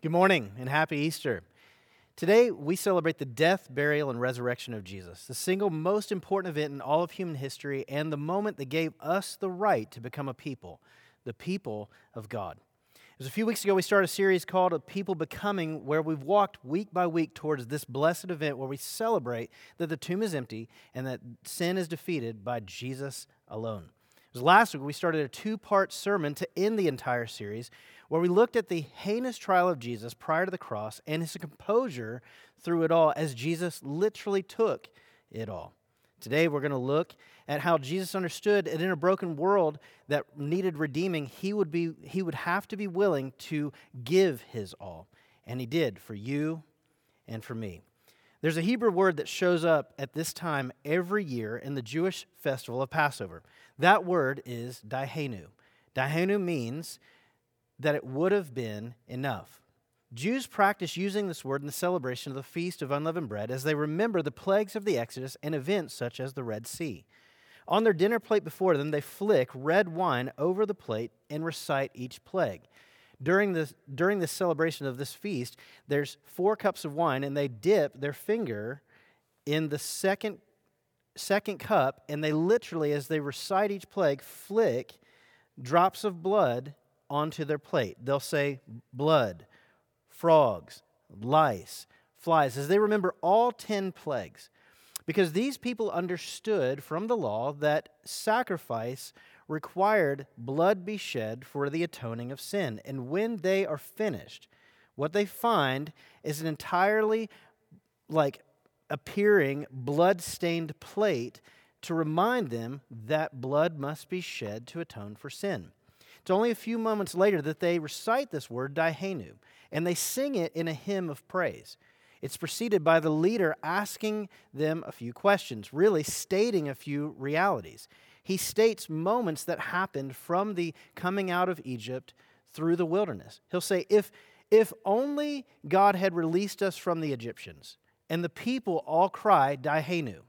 Good morning and happy Easter. Today, we celebrate the death, burial, and resurrection of Jesus, the single most important event in all of human history and the moment that gave us the right to become a people, the people of God. It was a few weeks ago we started a series called A People Becoming, where we've walked week by week towards this blessed event where we celebrate that the tomb is empty and that sin is defeated by Jesus alone. It was last week we started a two part sermon to end the entire series where we looked at the heinous trial of Jesus prior to the cross and his composure through it all as Jesus literally took it all. Today, we're going to look at how Jesus understood that in a broken world that needed redeeming, he would, be, he would have to be willing to give his all. And he did for you and for me. There's a Hebrew word that shows up at this time every year in the Jewish festival of Passover. That word is dayenu. Dayenu means that it would have been enough. Jews practice using this word in the celebration of the Feast of Unleavened Bread as they remember the plagues of the Exodus and events such as the Red Sea. On their dinner plate before them, they flick red wine over the plate and recite each plague. During the, during this celebration of this feast, there's four cups of wine, and they dip their finger in the second, second cup, and they literally, as they recite each plague, flick drops of blood onto their plate. They'll say blood, frogs, lice, flies, as they remember all 10 plagues. Because these people understood from the law that sacrifice required blood be shed for the atoning of sin. And when they are finished, what they find is an entirely like appearing blood stained plate to remind them that blood must be shed to atone for sin. It's only a few moments later that they recite this word, Dayenu, and they sing it in a hymn of praise. It's preceded by the leader asking them a few questions, really stating a few realities. He states moments that happened from the coming out of Egypt through the wilderness. He'll say, If, if only God had released us from the Egyptians, and the people all cry, Dahenu.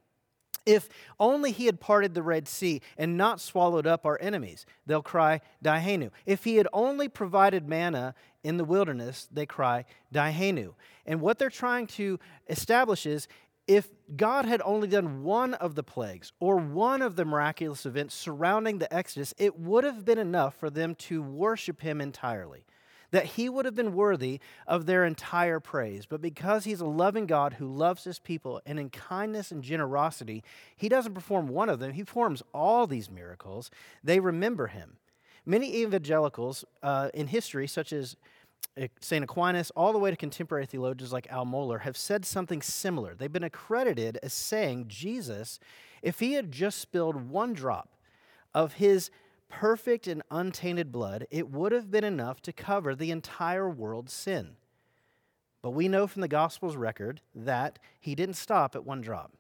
If only he had parted the Red Sea and not swallowed up our enemies, they'll cry, Dayenu. If he had only provided manna in the wilderness, they cry, Dayenu. And what they're trying to establish is if God had only done one of the plagues or one of the miraculous events surrounding the Exodus, it would have been enough for them to worship him entirely that he would have been worthy of their entire praise. But because he's a loving God who loves his people and in kindness and generosity, he doesn't perform one of them, he performs all these miracles. They remember him. Many evangelicals uh, in history, such as uh, St. Aquinas, all the way to contemporary theologians like Al Mohler, have said something similar. They've been accredited as saying Jesus, if he had just spilled one drop of his perfect and untainted blood, it would have been enough to cover the entire world's sin. But we know from the Gospel's record that he didn't stop at one drop.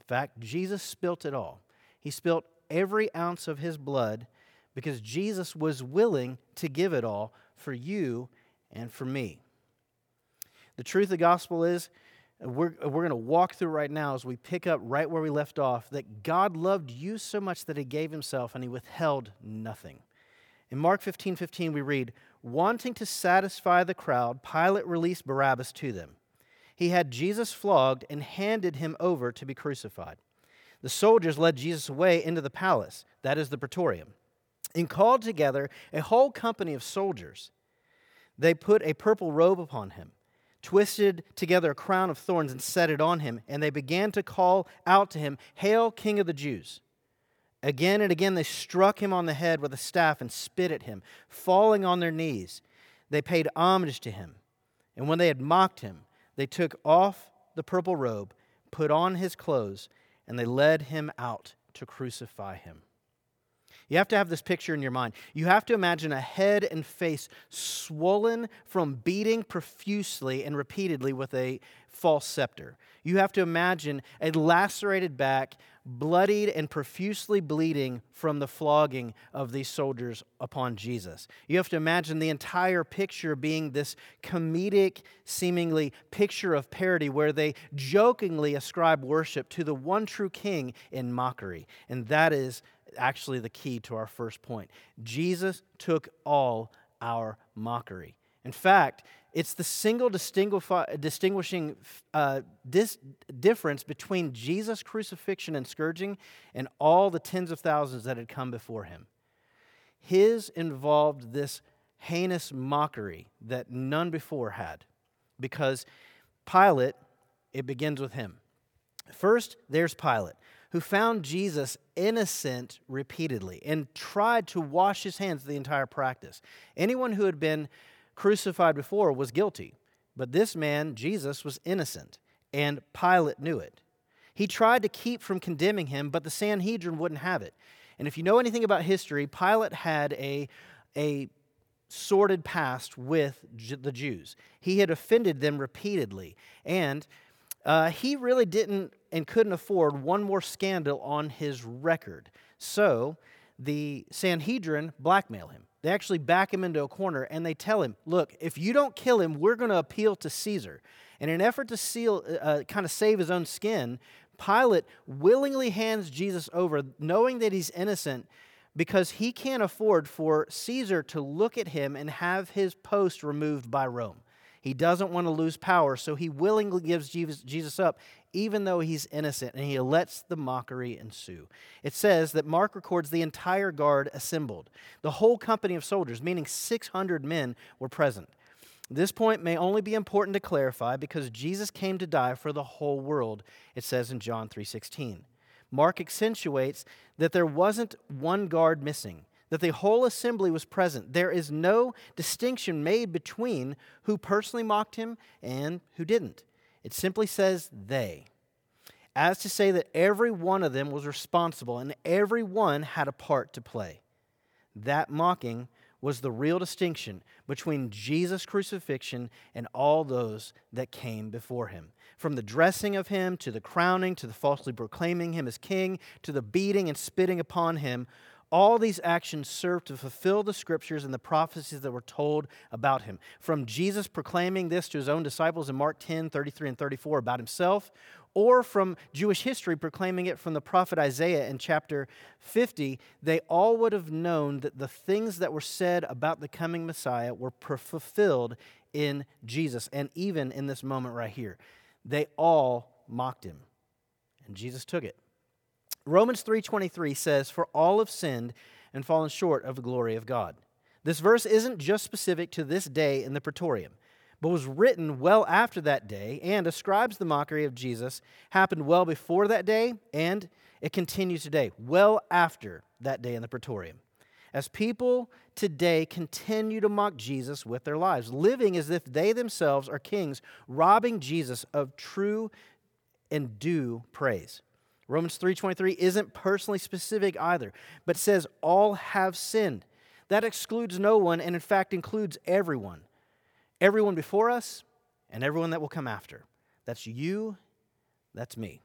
In fact, Jesus spilt it all. He spilt every ounce of his blood because Jesus was willing to give it all for you and for me. The truth of the gospel is we're, we're going to walk through right now as we pick up right where we left off that God loved you so much that he gave himself and he withheld nothing. In Mark 15 15, we read, Wanting to satisfy the crowd, Pilate released Barabbas to them. He had Jesus flogged and handed him over to be crucified. The soldiers led Jesus away into the palace, that is the praetorium, and called together a whole company of soldiers. They put a purple robe upon him twisted together a crown of thorns and set it on him, and they began to call out to him, Hail, King of the Jews! Again and again they struck him on the head with a staff and spit at him. Falling on their knees, they paid homage to him. And when they had mocked him, they took off the purple robe, put on his clothes, and they led him out to crucify him. You have to have this picture in your mind. You have to imagine a head and face swollen from beating profusely and repeatedly with a false scepter. You have to imagine a lacerated back, bloodied and profusely bleeding from the flogging of these soldiers upon Jesus. You have to imagine the entire picture being this comedic, seemingly picture of parody where they jokingly ascribe worship to the one true king in mockery. And that is actually the key to our first point. Jesus took all our mockery. In fact, It's the single distinguishing uh, dis- difference between Jesus' crucifixion and scourging and all the tens of thousands that had come before him. His involved this heinous mockery that none before had because Pilate, it begins with him. First, there's Pilate, who found Jesus innocent repeatedly and tried to wash his hands the entire practice. Anyone who had been crucified before was guilty, but this man, Jesus, was innocent, and Pilate knew it. He tried to keep from condemning him, but the Sanhedrin wouldn't have it. And if you know anything about history, Pilate had a, a sordid past with the Jews. He had offended them repeatedly, and uh, he really didn't and couldn't afford one more scandal on his record. So the Sanhedrin blackmail him. They actually back him into a corner and they tell him, Look, if you don't kill him, we're going to appeal to Caesar. In an effort to seal, uh, uh kind of save his own skin, Pilate willingly hands Jesus over, knowing that he's innocent, because he can't afford for Caesar to look at him and have his post removed by Rome. He doesn't want to lose power, so he willingly gives Jesus up, even though he's innocent, and he lets the mockery ensue. It says that Mark records the entire guard assembled. The whole company of soldiers, meaning 600 men, were present. This point may only be important to clarify because Jesus came to die for the whole world, it says in John 3:16. Mark accentuates that there wasn't one guard missing, that the whole assembly was present. There is no distinction made between who personally mocked him and who didn't. It simply says they, as to say that every one of them was responsible and every one had a part to play. That mocking was the real distinction between Jesus' crucifixion and all those that came before him. From the dressing of him, to the crowning, to the falsely proclaiming him as king, to the beating and spitting upon him, all these actions serve to fulfill the scriptures and the prophecies that were told about him. From Jesus proclaiming this to his own disciples in Mark 10 33 and 34 about himself, or from Jewish history proclaiming it from the prophet Isaiah in chapter 50, they all would have known that the things that were said about the coming Messiah were fulfilled in Jesus, and even in this moment right here. They all mocked him, and Jesus took it. Romans 3:23 says, "For all have sinned and fallen short of the glory of God." This verse isn't just specific to this day in the praetorium but was written well after that day and ascribes the mockery of Jesus happened well before that day and it continues today, well after that day in the praetorium. As people today continue to mock Jesus with their lives, living as if they themselves are kings, robbing Jesus of true and due praise. Romans 3:23 isn't personally specific either, but says all have sinned. That excludes no one and in fact includes everyone everyone before us and everyone that will come after. That's you, that's me.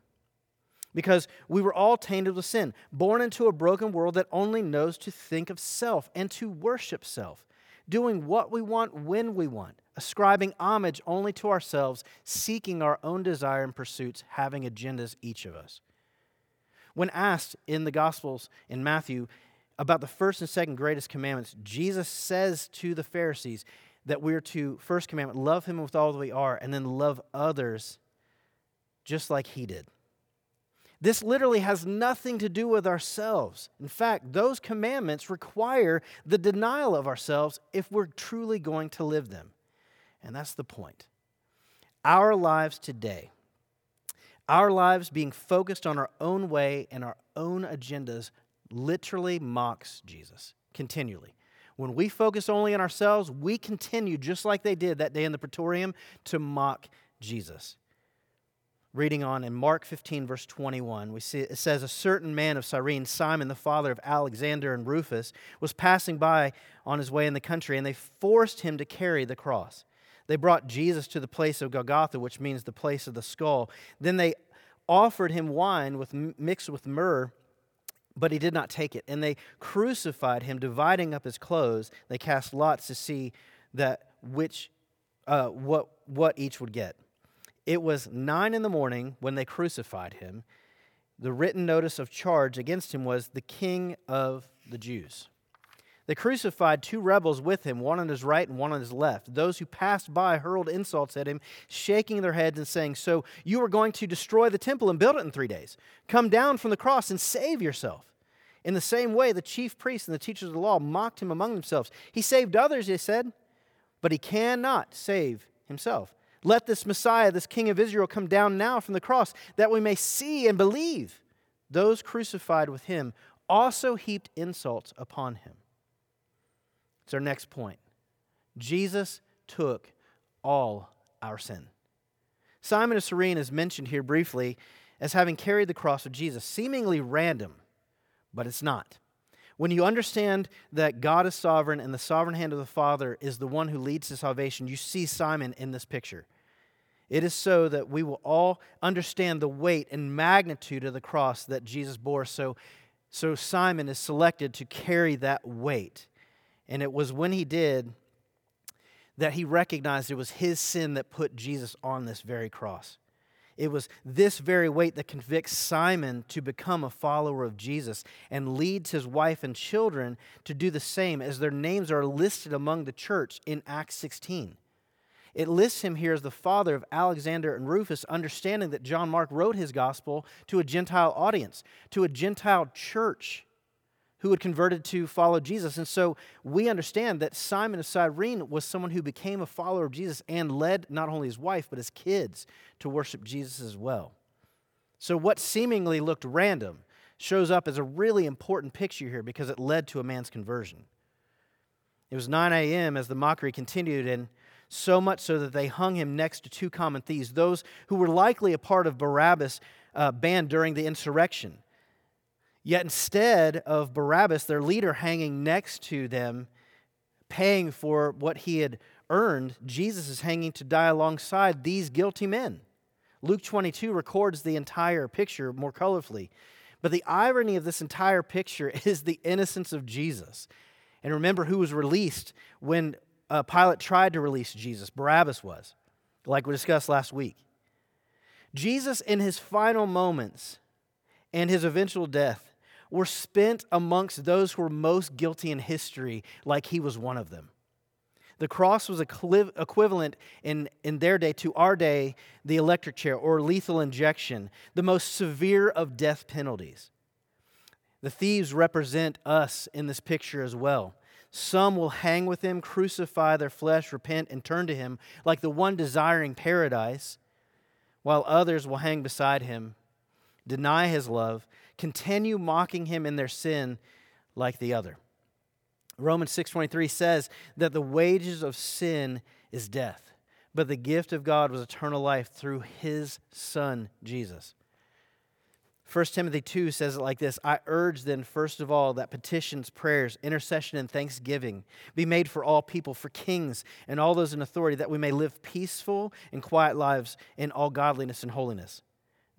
Because we were all tainted with sin, born into a broken world that only knows to think of self and to worship self, doing what we want when we want, ascribing homage only to ourselves, seeking our own desire and pursuits, having agendas, each of us. When asked in the Gospels in Matthew about the first and second greatest commandments, Jesus says to the Pharisees, that we're to, first commandment, love him with all that we are, and then love others just like he did. This literally has nothing to do with ourselves. In fact, those commandments require the denial of ourselves if we're truly going to live them. And that's the point. Our lives today, our lives being focused on our own way and our own agendas, literally mocks Jesus continually. When we focus only on ourselves, we continue, just like they did that day in the praetorium, to mock Jesus. Reading on in Mark 15, verse 21, we see it says, A certain man of Cyrene, Simon, the father of Alexander and Rufus, was passing by on his way in the country, and they forced him to carry the cross. They brought Jesus to the place of Golgotha, which means the place of the skull. Then they offered him wine with, mixed with myrrh but he did not take it. And they crucified him, dividing up his clothes. They cast lots to see that which, uh, what, what each would get. It was nine in the morning when they crucified him. The written notice of charge against him was the King of the Jews. They crucified two rebels with him, one on his right and one on his left. Those who passed by hurled insults at him, shaking their heads and saying, So you are going to destroy the temple and build it in three days? Come down from the cross and save yourself. In the same way, the chief priests and the teachers of the law mocked him among themselves. He saved others, they said, but he cannot save himself. Let this Messiah, this King of Israel, come down now from the cross, that we may see and believe. Those crucified with him also heaped insults upon him. It's our next point. Jesus took all our sin. Simon of Cyrene is mentioned here briefly as having carried the cross of Jesus, seemingly random, but it's not. When you understand that God is sovereign and the sovereign hand of the Father is the one who leads to salvation, you see Simon in this picture. It is so that we will all understand the weight and magnitude of the cross that Jesus bore. So, so Simon is selected to carry that weight. And it was when he did that he recognized it was his sin that put Jesus on this very cross. It was this very weight that convicts Simon to become a follower of Jesus and leads his wife and children to do the same as their names are listed among the church in Acts 16. It lists him here as the father of Alexander and Rufus, understanding that John Mark wrote his gospel to a Gentile audience, to a Gentile church who had converted to follow Jesus. And so we understand that Simon of Cyrene was someone who became a follower of Jesus and led not only his wife, but his kids to worship Jesus as well. So what seemingly looked random shows up as a really important picture here because it led to a man's conversion. It was 9 a.m. as the mockery continued, and so much so that they hung him next to two common thieves, those who were likely a part of Barabbas' uh, band during the insurrection. Yet instead of Barabbas, their leader, hanging next to them, paying for what he had earned, Jesus is hanging to die alongside these guilty men. Luke 22 records the entire picture more colorfully. But the irony of this entire picture is the innocence of Jesus. And remember who was released when uh, Pilate tried to release Jesus? Barabbas was, like we discussed last week. Jesus, in his final moments and his eventual death, were spent amongst those who were most guilty in history, like he was one of them. The cross was equivalent in, in their day to our day, the electric chair or lethal injection, the most severe of death penalties. The thieves represent us in this picture as well. Some will hang with him, crucify their flesh, repent, and turn to him like the one desiring paradise, while others will hang beside him, deny his love, continue mocking him in their sin like the other. Romans 6:23 says that the wages of sin is death, but the gift of God was eternal life through his son Jesus. 1 Timothy 2 says it like this I urge then, first of all, that petitions, prayers, intercession, and thanksgiving be made for all people, for kings and all those in authority, that we may live peaceful and quiet lives in all godliness and holiness.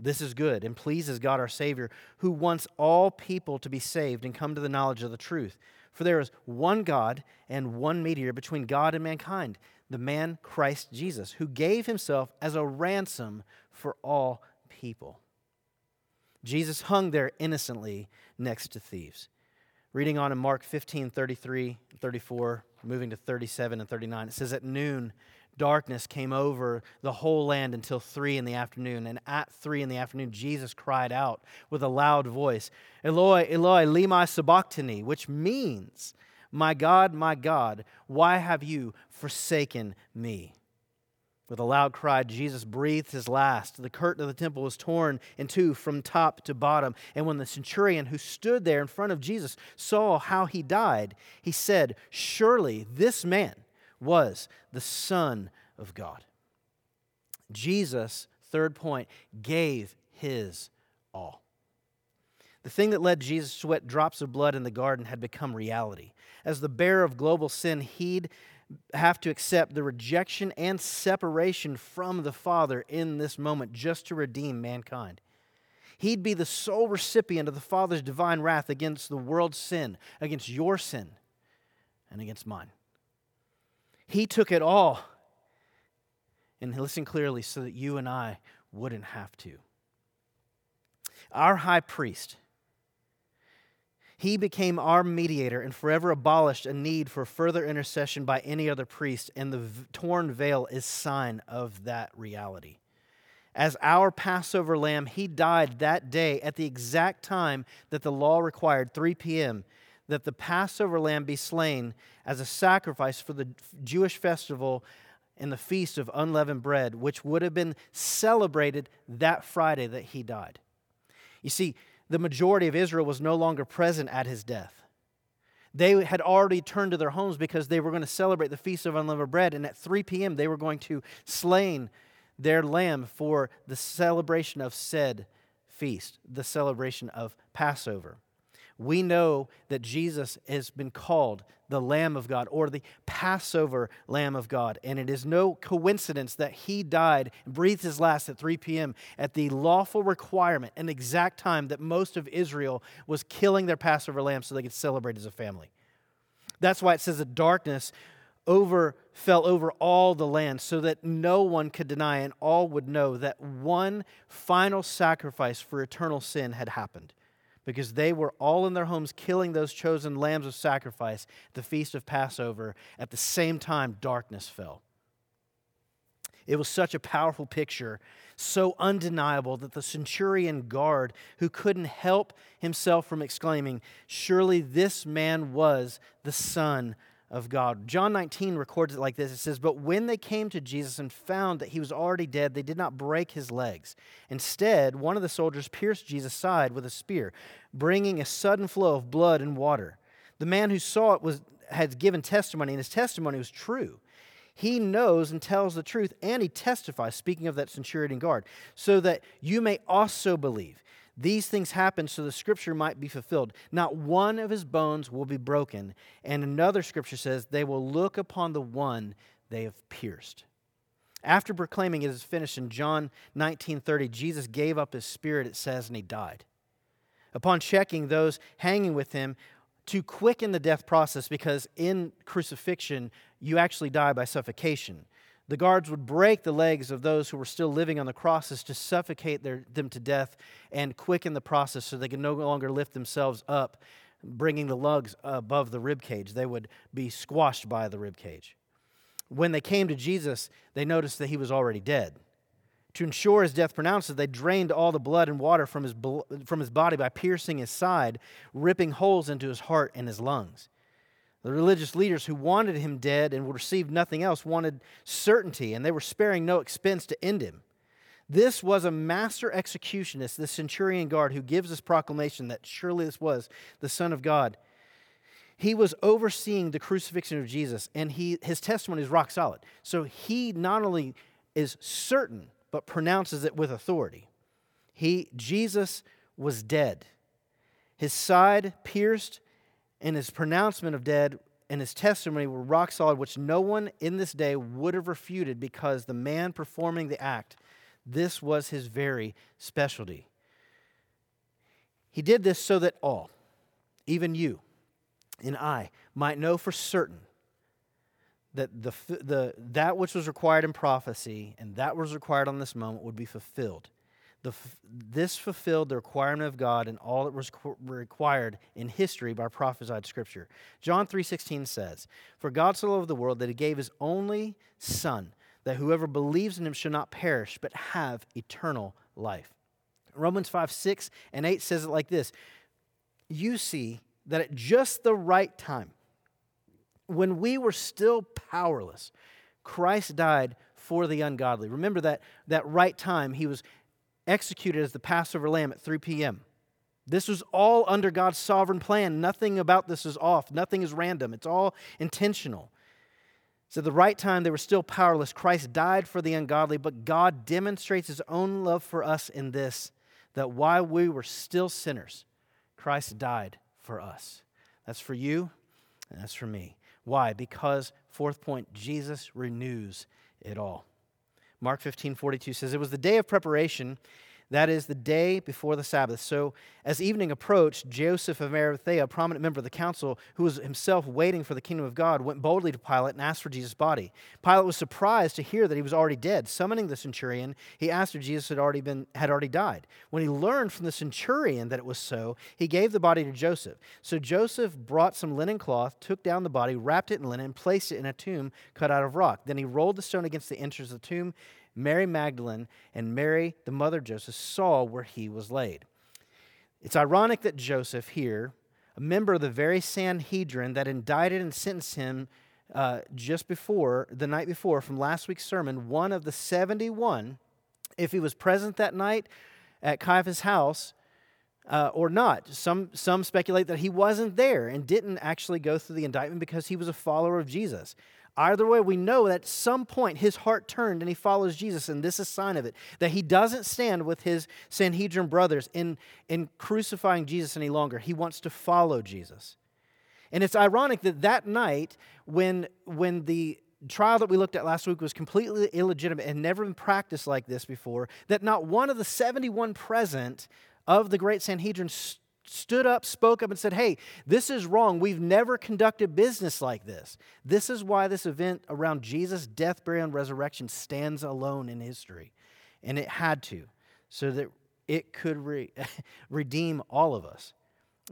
This is good and pleases God our Savior, who wants all people to be saved and come to the knowledge of the truth. For there is one God and one mediator between God and mankind, the man Christ Jesus, who gave himself as a ransom for all people. Jesus hung there innocently next to thieves. Reading on in Mark 15 33, 34, moving to 37 and 39, it says, At noon, darkness came over the whole land until three in the afternoon. And at three in the afternoon, Jesus cried out with a loud voice, Eloi, Eloi, lema sabachthani, which means, My God, my God, why have you forsaken me? With a loud cry, Jesus breathed his last. The curtain of the temple was torn in two from top to bottom. And when the centurion who stood there in front of Jesus saw how he died, he said, Surely this man was the Son of God. Jesus, third point, gave his all. The thing that led Jesus to sweat drops of blood in the garden had become reality. As the bearer of global sin, he'd have to accept the rejection and separation from the Father in this moment just to redeem mankind. He'd be the sole recipient of the Father's divine wrath against the world's sin, against your sin, and against mine. He took it all. And listen clearly so that you and I wouldn't have to. Our high priest, He became our mediator and forever abolished a need for further intercession by any other priest, and the torn veil is sign of that reality. As our Passover lamb, he died that day at the exact time that the law required, 3 p.m., that the Passover lamb be slain as a sacrifice for the Jewish festival and the feast of unleavened bread, which would have been celebrated that Friday that he died. You see, the majority of Israel was no longer present at his death. They had already turned to their homes because they were going to celebrate the Feast of Unleavened Bread, and at 3 p.m., they were going to slain their lamb for the celebration of said feast, the celebration of Passover we know that Jesus has been called the Lamb of God or the Passover Lamb of God. And it is no coincidence that he died and breathed his last at 3 p.m. at the lawful requirement and exact time that most of Israel was killing their Passover lamb so they could celebrate as a family. That's why it says that darkness over fell over all the land so that no one could deny and all would know that one final sacrifice for eternal sin had happened because they were all in their homes killing those chosen lambs of sacrifice at the feast of Passover. At the same time, darkness fell. It was such a powerful picture, so undeniable that the centurion guard, who couldn't help himself from exclaiming, Surely this man was the Son of God. John 19 records it like this it says, But when they came to Jesus and found that he was already dead, they did not break his legs. Instead, one of the soldiers pierced Jesus' side with a spear, bringing a sudden flow of blood and water. The man who saw it was, had given testimony, and his testimony was true. He knows and tells the truth, and he testifies, speaking of that centurion guard, so that you may also believe. These things happened so the scripture might be fulfilled. Not one of his bones will be broken. And another scripture says, they will look upon the one they have pierced. After proclaiming it is finished in John 19:30, Jesus gave up his spirit, it says, and he died. Upon checking those hanging with him to quicken the death process, because in crucifixion, you actually die by suffocation. The guards would break the legs of those who were still living on the crosses to suffocate their, them to death and quicken the process so they could no longer lift themselves up, bringing the lugs above the rib cage. They would be squashed by the rib cage. When they came to Jesus, they noticed that he was already dead. To ensure his death pronounced, they drained all the blood and water from his, from his body by piercing his side, ripping holes into his heart and his lungs. The religious leaders who wanted him dead and would receive nothing else wanted certainty, and they were sparing no expense to end him. This was a master executionist, the centurion guard, who gives this proclamation that surely this was the Son of God. He was overseeing the crucifixion of Jesus, and he, his testimony is rock solid. So he not only is certain, but pronounces it with authority. He, Jesus was dead, his side pierced and his pronouncement of dead and his testimony were rock solid, which no one in this day would have refuted because the man performing the act, this was his very specialty. He did this so that all, even you and I, might know for certain that the, the, that which was required in prophecy and that was required on this moment would be fulfilled the, this fulfilled the requirement of God and all that was required in history by prophesied scripture. John 3:16 says, "For God so loved the world that he gave his only son, that whoever believes in him shall not perish but have eternal life." Romans 5, 6 and 8 says it like this You see that at just the right time, when we were still powerless, Christ died for the ungodly. Remember that, that right time, he was executed as the Passover lamb at 3 p.m. This was all under God's sovereign plan. Nothing about this is off, nothing is random, it's all intentional. So, at the right time, they were still powerless. Christ died for the ungodly, but God demonstrates his own love for us in this that while we were still sinners, Christ died for us. That's for you, and that's for me. Why? Because, fourth point, Jesus renews it all. Mark 15, 42 says, It was the day of preparation. That is the day before the Sabbath. So, as evening approached, Joseph of Arimathea, a prominent member of the council, who was himself waiting for the kingdom of God, went boldly to Pilate and asked for Jesus' body. Pilate was surprised to hear that he was already dead. Summoning the centurion, he asked if Jesus had already, been, had already died. When he learned from the centurion that it was so, he gave the body to Joseph. So, Joseph brought some linen cloth, took down the body, wrapped it in linen, and placed it in a tomb cut out of rock. Then he rolled the stone against the entrance of the tomb Mary Magdalene and Mary, the mother of Joseph, saw where he was laid. It's ironic that Joseph here, a member of the very Sanhedrin that indicted and sentenced him uh, just before, the night before, from last week's sermon, one of the 71, if he was present that night at Caiaphas' house, uh, or not. Some, some speculate that he wasn't there and didn't actually go through the indictment because he was a follower of Jesus. Either way, we know that at some point his heart turned and he follows Jesus, and this is sign of it that he doesn't stand with his Sanhedrin brothers in, in crucifying Jesus any longer. He wants to follow Jesus. And it's ironic that that night, when, when the trial that we looked at last week was completely illegitimate and never been practiced like this before, that not one of the 71 present of the great Sanhedrin stood up, spoke up, and said, Hey, this is wrong. We've never conducted business like this. This is why this event around Jesus' death, burial, and resurrection stands alone in history. And it had to, so that it could re- redeem all of us.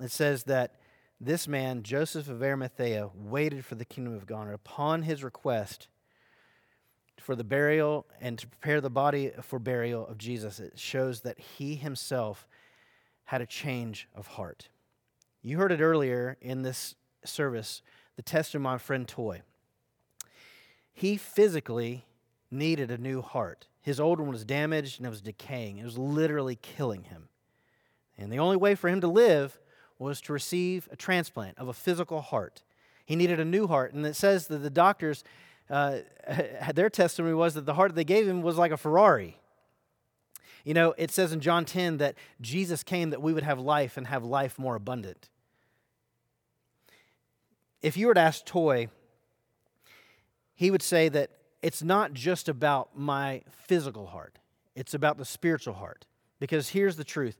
It says that this man, Joseph of Arimathea, waited for the kingdom of God. Upon his request for the burial and to prepare the body for burial of Jesus, it shows that he himself had a change of heart. You heard it earlier in this service, the testimony of my friend Toy. He physically needed a new heart. His old one was damaged and it was decaying. It was literally killing him. And the only way for him to live was to receive a transplant of a physical heart. He needed a new heart. And it says that the doctors, uh, their testimony was that the heart they gave him was like a Ferrari. You know, it says in John 10 that Jesus came that we would have life and have life more abundant. If you were to ask Toy, he would say that it's not just about my physical heart, it's about the spiritual heart. Because here's the truth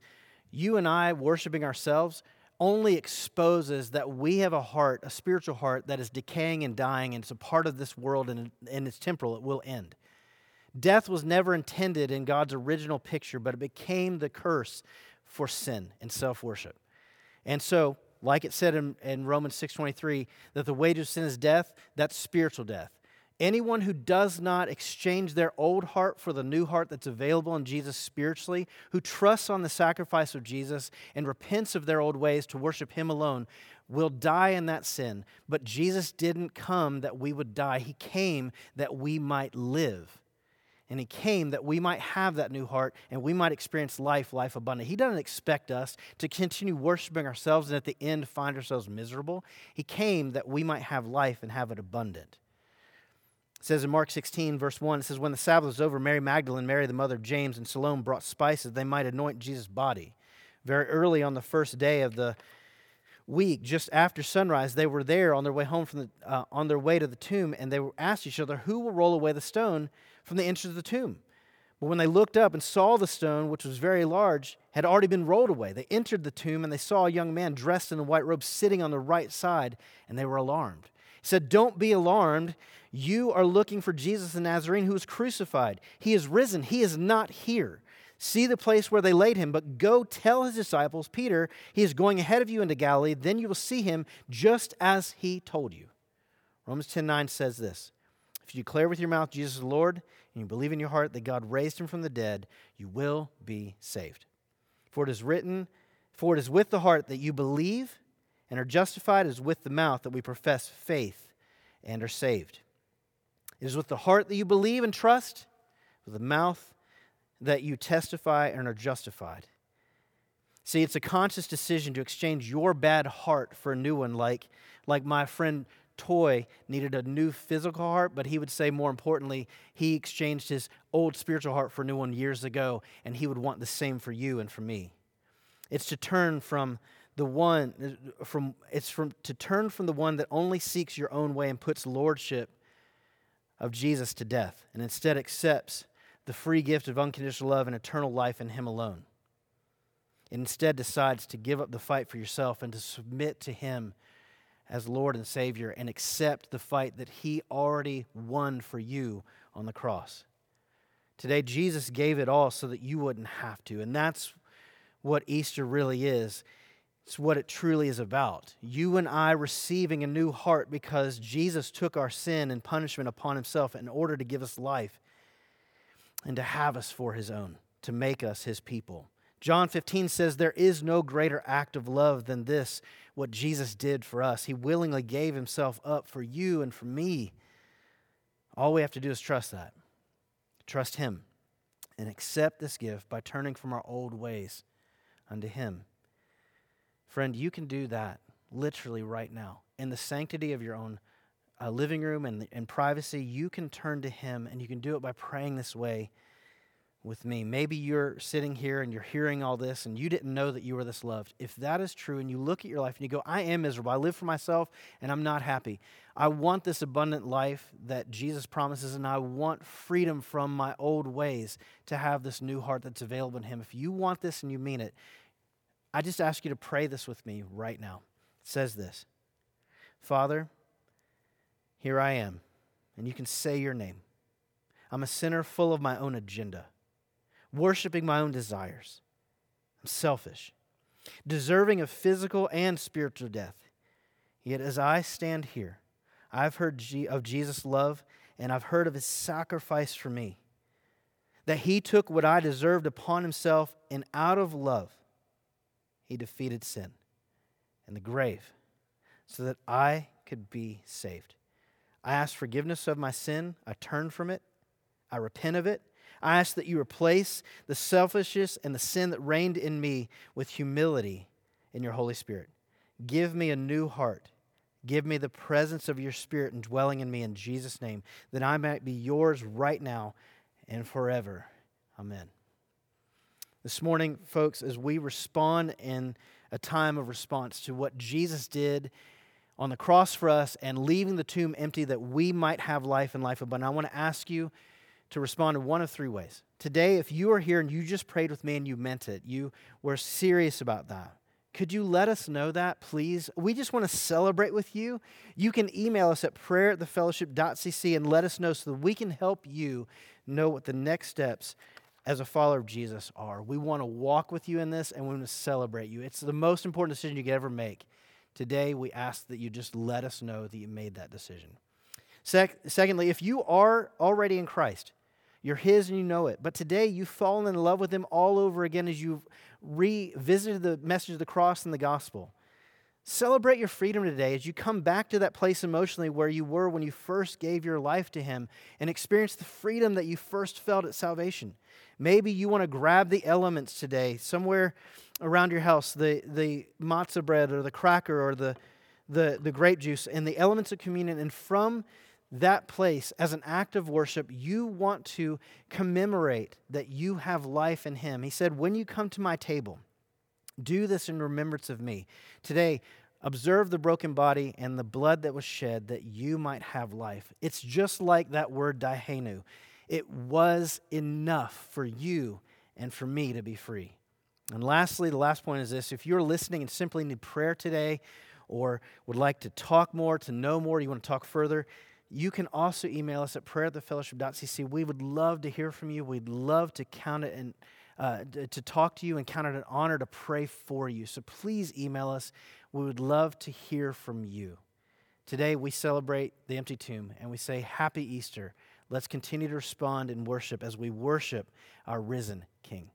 you and I worshiping ourselves only exposes that we have a heart, a spiritual heart, that is decaying and dying, and it's a part of this world and, and it's temporal. It will end. Death was never intended in God's original picture, but it became the curse for sin and self worship. And so, like it said in, in Romans 6:23, that the wage of sin is death, that's spiritual death. Anyone who does not exchange their old heart for the new heart that's available in Jesus spiritually, who trusts on the sacrifice of Jesus and repents of their old ways to worship Him alone, will die in that sin. But Jesus didn't come that we would die, He came that we might live. And he came that we might have that new heart and we might experience life, life abundant. He doesn't expect us to continue worshiping ourselves and at the end find ourselves miserable. He came that we might have life and have it abundant. It says in Mark 16, verse 1, it says, When the Sabbath was over, Mary Magdalene, Mary the mother of James, and Salome brought spices they might anoint Jesus' body. Very early on the first day of the week, just after sunrise, they were there on their way home from the, uh, on their way to the tomb, and they asked each other, Who will roll away the stone from the entrance of the tomb. But when they looked up and saw the stone, which was very large, had already been rolled away, they entered the tomb and they saw a young man dressed in a white robe sitting on the right side, and they were alarmed. He said, Don't be alarmed. You are looking for Jesus the Nazarene who was crucified. He is risen. He is not here. See the place where they laid him, but go tell his disciples, Peter, he is going ahead of you into Galilee. Then you will see him just as he told you. Romans 10 9 says this If you declare with your mouth Jesus is Lord, and you believe in your heart that God raised him from the dead, you will be saved. For it is written, For it is with the heart that you believe and are justified, it is with the mouth that we profess faith and are saved. It is with the heart that you believe and trust, with the mouth that you testify and are justified. See, it's a conscious decision to exchange your bad heart for a new one, like, like my friend toy needed a new physical heart, but he would say more importantly, he exchanged his old spiritual heart for a new one years ago, and he would want the same for you and for me. It's to turn from the one from it's from to turn from the one that only seeks your own way and puts lordship of Jesus to death and instead accepts the free gift of unconditional love and eternal life in Him alone. It instead decides to give up the fight for yourself and to submit to Him as Lord and Savior and accept the fight that He already won for you on the cross. Today, Jesus gave it all so that you wouldn't have to. And that's what Easter really is. It's what it truly is about. You and I receiving a new heart because Jesus took our sin and punishment upon himself in order to give us life and to have us for his own, to make us his people. John 15 says, There is no greater act of love than this, what Jesus did for us. He willingly gave himself up for you and for me. All we have to do is trust that. Trust him and accept this gift by turning from our old ways unto him. Friend, you can do that literally right now. In the sanctity of your own uh, living room and in privacy, you can turn to him and you can do it by praying this way with me. Maybe you're sitting here and you're hearing all this and you didn't know that you were this loved. If that is true and you look at your life and you go, I am miserable, I live for myself and I'm not happy. I want this abundant life that Jesus promises and I want freedom from my old ways to have this new heart that's available in Him. If you want this and you mean it, I just ask you to pray this with me right now. It says this Father, here I am, and you can say your name. I'm a sinner full of my own agenda worshiping my own desires. I'm selfish, deserving of physical and spiritual death. Yet as I stand here, I've heard of Jesus' love and I've heard of his sacrifice for me. That he took what I deserved upon himself, and out of love, he defeated sin and the grave so that I could be saved. I ask forgiveness of my sin. I turn from it. I repent of it. I ask that you replace the selfishness and the sin that reigned in me with humility in your Holy Spirit. Give me a new heart. Give me the presence of your Spirit indwelling in me in Jesus' name, that I might be yours right now and forever. Amen. This morning, folks, as we respond in a time of response to what Jesus did on the cross for us and leaving the tomb empty that we might have life and life abundant, I want to ask you to respond in one of three ways. Today, if you are here and you just prayed with me and you meant it, you were serious about that, could you let us know that, please? We just want to celebrate with you. You can email us at prayer at thefellowship.cc and let us know so that we can help you know what the next steps as a follower of Jesus are. We want to walk with you in this and we want to celebrate you. It's the most important decision you could ever make. Today, we ask that you just let us know that you made that decision. Sec- secondly, if you are already in Christ, you're His and you know it. But today you've fallen in love with Him all over again as you've revisited the message of the cross and the gospel. Celebrate your freedom today as you come back to that place emotionally where you were when you first gave your life to Him and experience the freedom that you first felt at salvation. Maybe you want to grab the elements today, somewhere around your house, the, the matzah bread or the cracker or the, the, the grape juice and the elements of communion, and from that place as an act of worship, you want to commemorate that you have life in Him. He said, When you come to my table, do this in remembrance of me. Today, observe the broken body and the blood that was shed that you might have life. It's just like that word dayenu. It was enough for you and for me to be free. And lastly, the last point is this if you're listening and simply need prayer today, or would like to talk more, to know more, you want to talk further, you can also email us at prayer at. We would love to hear from you. We'd love to count it and uh, to talk to you and count it an honor to pray for you. So please email us. We would love to hear from you. Today we celebrate the empty tomb and we say Happy Easter. Let's continue to respond in worship as we worship our risen King.